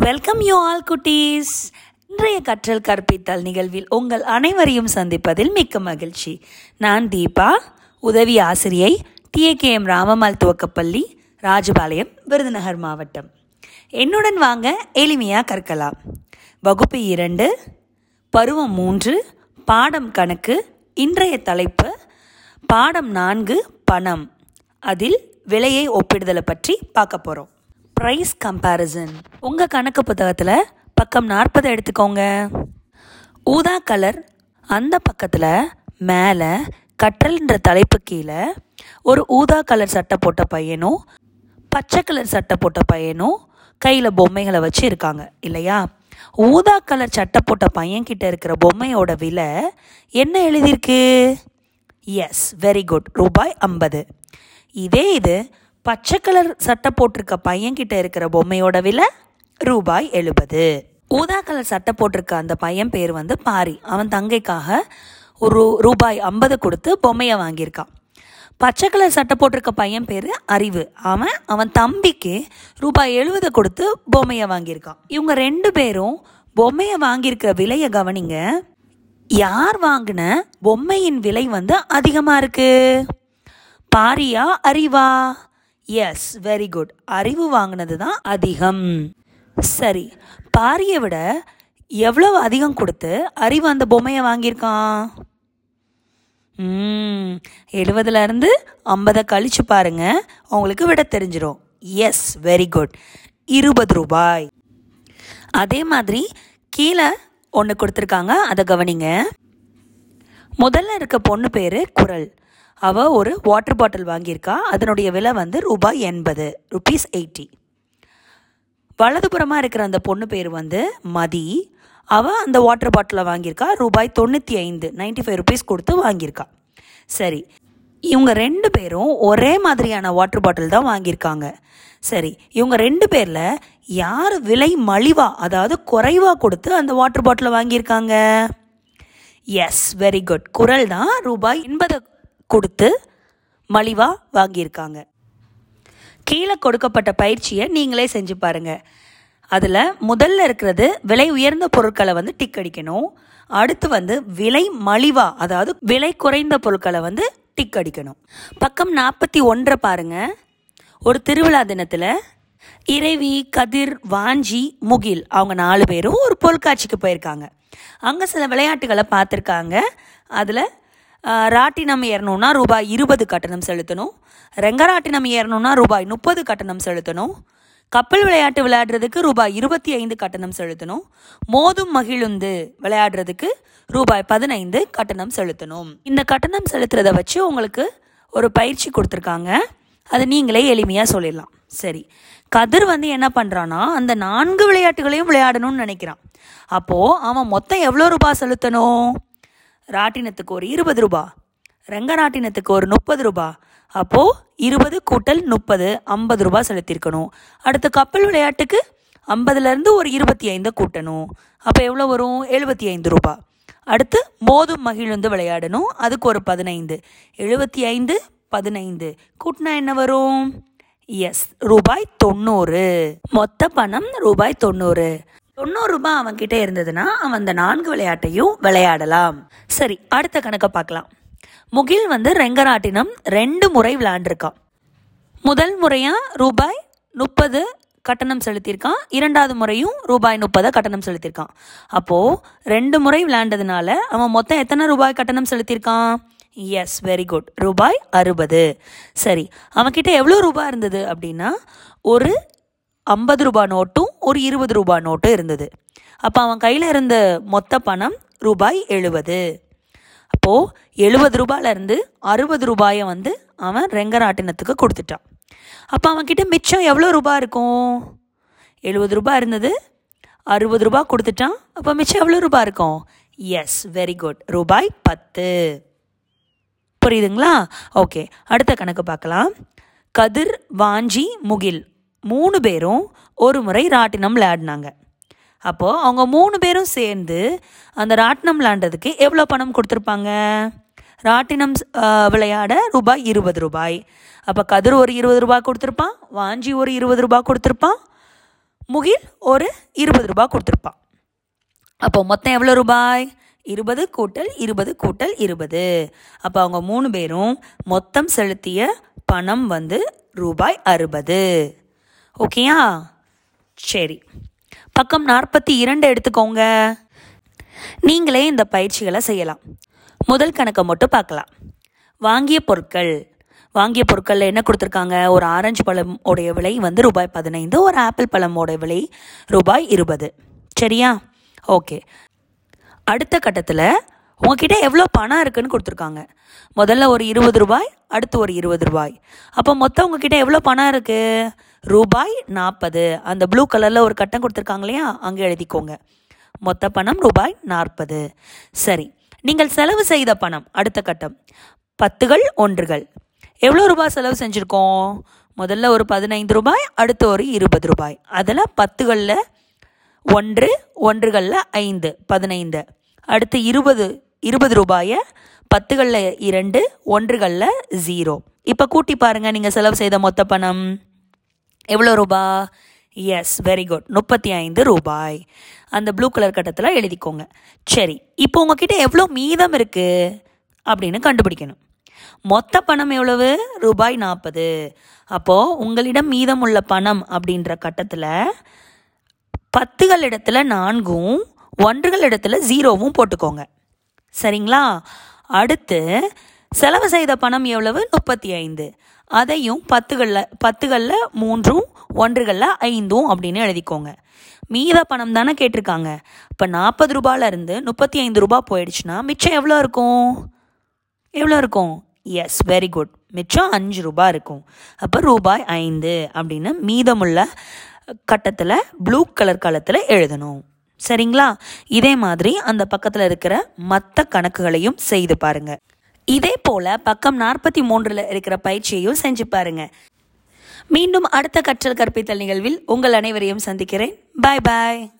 Welcome you all குட்டீஸ். இன்றைய கற்றல் கற்பித்தல் நிகழ்வில் உங்கள் அனைவரையும் சந்திப்பதில் மிக்க மகிழ்ச்சி. நான் தீபா உதவி ஆசிரியை டிஏகேஎம் ராமமால் துவக்கப்பள்ளி ராஜபாளையம் விருதுநகர் மாவட்டம். என்னுடன் வாங்க எளிமையாக கற்கலாம். வகுப்பு இரண்டு பருவம் மூன்று பாடம் கணக்கு இன்றைய தலைப்பு பாடம் நான்கு பணம். அதில் விலையை ஒப்பிடுதலை பற்றி பார்க்க போகிறோம் ப்ரைஸ் கம்பேரிசன் உங்கள் கணக்கு புத்தகத்தில் பக்கம் நாற்பது எடுத்துக்கோங்க. ஊதா கலர் அந்த பக்கத்தில் மேலே கற்றல்ன்ற தலைப்பு கீழே ஒரு ஊதா கலர் சட்டை போட்ட பையனும் பச்சை கலர் சட்டை போட்ட பையனும் கையில் பொம்மைகளை வச்சு இருக்காங்க. இல்லையா? ஊதா கலர் சட்டை போட்ட பையன்கிட்ட இருக்கிற பொம்மையோட விலை என்ன எழுதியிருக்கு? எஸ் வெரி குட் ரூபாய் ஐம்பது. இதே இது பச்சை கலர் சட்டை போட்டிருக்க பையன்கிட்ட இருக்கிற பொம்மையோட விலை ரூபாய் எழுபது. ஊதா கலர் சட்டை போட்டிருக்க அந்த பையன் பேர் வந்து பாரி. அவன் தங்கைக்காக ஒரு ரூபாய் ஐம்பது கொடுத்து பொம்மையை வாங்கியிருக்கான். பச்சை கலர் சட்டை போட்டிருக்க பையன் பேர் அறிவு. அவன் அவன் தம்பிக்கு ரூபாய் எழுபது கொடுத்து பொம்மையை வாங்கியிருக்கான். இவங்க ரெண்டு பேரும் பொம்மையை வாங்கியிருக்கிற விலையை கவனிங்க. யார் வாங்கின பொம்மையின் விலை வந்து அதிகமாக இருக்கு? பாரியா அறிவா? எஸ் வெரி குட் அறிவு வாங்கினது தான் அதிகம். சரி பாரியை விட எவ்வளவு அதிகம் கொடுத்து அறிவு அந்த பொம்மையை வாங்கியிருக்கான்? ம் எழுபதுலேருந்து ஐம்பதை கழிச்சு பாருங்க உங்களுக்கு விட தெரிஞ்சிடும் எஸ் வெரி குட் இருபது ரூபாய். அதே மாதிரி கீழே ஒன்று கொடுத்துருக்காங்க அதை கவனிங்க. முதல்ல இருக்க பொண்ணு பேர் குரல். அவள் ஒரு வாட்டர் பாட்டில் வாங்கியிருக்கா. அதனுடைய விலை வந்து ரூபாய் எண்பது ருபீஸ் எயிட்டி வலதுபுறமாக இருக்கிற அந்த பொண்ணு பேர் வந்து மதி. அவள் அந்த வாட்டர் பாட்டிலை வாங்கியிருக்கா. ரூபாய் தொண்ணூற்றி ஐந்து நைன்டி ஃபைவ் ருபீஸ் கொடுத்து வாங்கியிருக்கா. சரி இவங்க ரெண்டு பேரும் ஒரே மாதிரியான வாட்டர் பாட்டில் தான் வாங்கியிருக்காங்க. சரி இவங்க ரெண்டு பேரில் யார் விலை மலிவா அதாவது குறைவாக கொடுத்து அந்த வாட்டர் பாட்டிலை வாங்கியிருக்காங்க? எஸ் வெரி குட் குரல் தான் ரூபாய் எண்பது. கொடுத்து மலிவாக வாங்கியிருக்காங்க. கீழே கொடுக்கப்பட்ட பயிற்சியை நீங்களே செஞ்சு பாருங்கள் அதில் முதல்ல இருக்கிறது விலை உயர்ந்த பொருட்களை வந்து டிக் அடிக்கணும். அடுத்து வந்து விலை மலிவா அதாவது விலை குறைந்த பொருட்களை வந்து டிக் அடிக்கணும். பக்கம் நாற்பத்தி ஒன்றை பாருங்க. ஒரு திருவிழா தினத்தில் இறைவி கதிர் வாஞ்சி முகில் அவங்க நாலு பேரும் ஒரு பொருட்காட்சிக்கு போயிருக்காங்க. அங்கே சில விளையாட்டுகளை பார்த்துருக்காங்க. அதில் ராட்டினம் ஏறணும்னா ரூபாய் இருபது கட்டணம் செலுத்தணும். ரெங்கராட்டினம் ஏறணும்னா ரூபாய் முப்பது கட்டணம் செலுத்தணும். கப்பல் விளையாட்டு விளையாடுறதுக்கு ரூபாய் இருபத்தி ஐந்து கட்டணம் செலுத்தணும். மோதும் மகிழுந்து விளையாடுறதுக்கு ரூபாய் பதினைந்து கட்டணம் செலுத்தணும். இந்த கட்டணம் செலுத்துறத வச்சு உங்களுக்கு ஒரு பயிற்சி கொடுத்துருக்காங்க. அது நீங்களே எளிமையாக சொல்லிடலாம். சரி. கதிர் வந்து என்ன பண்ணுறான்னா அந்த நான்கு விளையாட்டுகளையும் விளையாடணும்னு நினைக்கிறான். அப்போது அவன் மொத்தம் எவ்வளோ ரூபாய் செலுத்தணும்? ராட்டினத்துக்கு ஒரு இருபது ரூபா ரங்கநாட்டினத்துக்கு ஒரு முப்பது ரூபா. அப்போது இருபது கூட்டல் முப்பது ஐம்பது ரூபா செலுத்தியிருக்கணும். அடுத்து கப்பல் விளையாட்டுக்கு ஐம்பதுலேருந்து ஒரு இருபத்தி ஐந்தை கூட்டணும். அப்போ எவ்வளோ வரும்? எழுபத்தி ஐந்து ரூபா. அடுத்து மோதும் மகிழ்ந்து விளையாடணும். அதுக்கு ஒரு பதினைந்து. எழுபத்தி ஐந்து பதினைந்து. கூட்டினா என்ன வரும்? எஸ் ரூபாய் தொண்ணூறு. மொத்த பணம் ரூபாய் தொண்ணூறு. தொண்ணூறு ரூபாய் அவன் கிட்டே இருந்ததுன்னா அவன் அந்த நான்கு விளையாட்டையும் விளையாடலாம். சரி அடுத்த கணக்கை பார்க்கலாம். முகில் வந்து ரெங்கராட்டினம் ரெண்டு முறை விளையாண்டுருக்கான். முதல் முறையாக ரூபாய் முப்பது கட்டணம் செலுத்தியிருக்கான். இரண்டாவது முறையும் ரூபாய் முப்பதை கட்டணம் செலுத்தியிருக்கான். அப்போது ரெண்டு முறை விளையாண்டதுனால அவன் மொத்தம் எத்தனை ரூபாய் கட்டணம் செலுத்தியிருக்கான்? எஸ் வெரி குட் ரூபாய் அறுபது. சரி அவன்கிட்ட எவ்வளோ ரூபாய் இருந்தது அப்படின்னா ஒரு ஐம்பது ரூபாய் நோட்டும் ஒரு இருபது ரூபாய் நோட்டு இருந்தது. அப்போ அவன் கையில் இருந்த மொத்த பணம் ரூபாய் எழுபது. அப்போது எழுபது ரூபாயிலேருந்து அறுபது ரூபாயை வந்து அவன் ரெங்கராட்டினத்துக்கு கொடுத்துட்டான். அப்போ அவன்கிட்ட மிச்சம் எவ்வளோ ரூபாய் இருக்கும்? எழுபது ரூபாய் இருந்தது. அறுபது ரூபாய் கொடுத்துட்டான். அப்போ மிச்சம் எவ்வளோ ரூபாய் இருக்கும்? எஸ் வெரி குட் ரூபாய் பத்து. புரியுதுங்களா? ஓகே அடுத்த கணக்கு பார்க்கலாம். கதிர் வாஞ்சி முகில். மூணு பேரும் ஒரு முறை ராட்டினம் விளையாடினாங்க. அப்போது அவங்க மூணு பேரும் சேர்ந்து அந்த ராட்டினம் விளையாண்டதுக்கு எவ்வளோ பணம் கொடுத்துருப்பாங்க? ராட்டினம் விளையாட ரூபாய் இருபது ரூபாய். அப்போ கதிர் ஒரு இருபது ரூபாய் கொடுத்துருப்பான் வாஞ்சி ஒரு இருபது ரூபாய் கொடுத்துருப்பான் முகில் ஒரு இருபது ரூபாய் கொடுத்துருப்பான். அப்போ மொத்தம் எவ்வளோ ரூபாய்? இருபது கூட்டல் இருபது கூட்டல் இருபது. அப்போ அவங்க மூணு பேரும் மொத்தம் செலுத்திய பணம் வந்து ரூபாய் அறுபது. ஓகேயா சரி. பக்கம் நாற்பத்தி இரண்டு எடுத்துக்கோங்க. நீங்களே இந்த பயிற்சிகளை செய்யலாம். முதல் கணக்கை மட்டும் பார்க்கலாம். வாங்கிய பொருட்கள். வாங்கிய பொருட்களில் என்ன கொடுத்துருக்காங்க? ஒரு ஆரஞ்சு பழம் உடைய விலை வந்து ரூபாய் பதினைந்து ஒரு ஆப்பிள் பழமோட விலை ரூபாய் இருபது. சரியா? ஓகே அடுத்த கட்டத்தில் உங்ககிட்ட எவ்வளோ பணம் இருக்குன்னு கொடுத்துருக்காங்க. முதல்ல ஒரு இருபது ரூபாய் அடுத்து ஒரு இருபது ரூபாய். அப்போ மொத்தம் உங்ககிட்ட எவ்வளோ பணம் இருக்குது ரூபாய் நாற்பது. அந்த ப்ளூ கலரில் ஒரு கட்டம் கொடுத்துருக்காங்க இல்லையா? அங்கே எழுதிக்கோங்க. மொத்த பணம் ரூபாய் நாற்பது. சரி நீங்கள் செலவு செய்த பணம் அடுத்த கட்டம். பத்துகள் ஒன்றுகள். எவ்வளோ ரூபாய் செலவு செஞ்சுருக்கோம்? முதல்ல ஒரு பதினைந்து ரூபாய் அடுத்து ஒரு இருபது ரூபாய். அதில் பத்துகளில் ஒன்று ஒன்றுகளில் ஐந்து பதினைந்து. அடுத்து இருபது இருபது ரூபாயை பத்துகளில் இரண்டு ஒன்றுகளில் ஜீரோ. இப்போ கூட்டி பாருங்கள் நீங்கள் செலவு செய்த மொத்த பணம். எவ்வளோ ரூபா? எஸ் வெரி குட் முப்பத்தி ஐந்து ரூபாய். அந்த ப்ளூ கலர் கட்டத்தில் எழுதிக்கோங்க. சரி இப்போ உங்ககிட்ட எவ்வளோ மீதம் இருக்குது அப்படின்னு கண்டுபிடிக்கணும். மொத்த பணம் எவ்வளவு? ரூபாய் நாற்பது. அப்போது உங்களிடம் மீதம் உள்ள பணம் அப்படின்ற கட்டத்தில் பத்துகள் இடத்துல நான்கும் ஒன்றுகள் இடத்துல ஜீரோவும் போட்டுக்கோங்க. சரிங்களா? அடுத்து செலவு செய்த பணம் எவ்வளவு? முப்பத்தி ஐந்து. அதையும் பத்துகளில் பத்துகளில் மூன்றும் ஒன்றுகளில் ஐந்தும் அப்படின்னு எழுதிக்கோங்க. மீத பணம் தானே கேட்டிருக்காங்க. இப்போ நாற்பது ரூபாயிலேருந்து முப்பத்தி ஐந்து ரூபாய் போயிடுச்சுன்னா மிச்சம் எவ்வளோ இருக்கும்? எவ்வளோ இருக்கும்? எஸ் வெரி குட் மிச்சம் அஞ்சு ரூபாய் இருக்கும். அப்போ ரூபாய் ஐந்து அப்படின்னு மீதமுள்ள கட்டத்தில் ப்ளூ கலர் காலத்தில் எழுதணும். சரிங்களா? இதே மாதிரி அந்த பக்கத்தில் இருக்கிற மற்ற கணக்குகளையும் செய்து பாருங்கள் இதே போல பக்கம் நாற்பத்தி மூன்றில் இருக்கிற பயிற்சியையும் செஞ்சு பாருங்க. மீண்டும் அடுத்த கற்றல் கற்பித்தல் நிகழ்வில் உங்கள் அனைவரையும் சந்திக்கிறேன். பாய் பாய்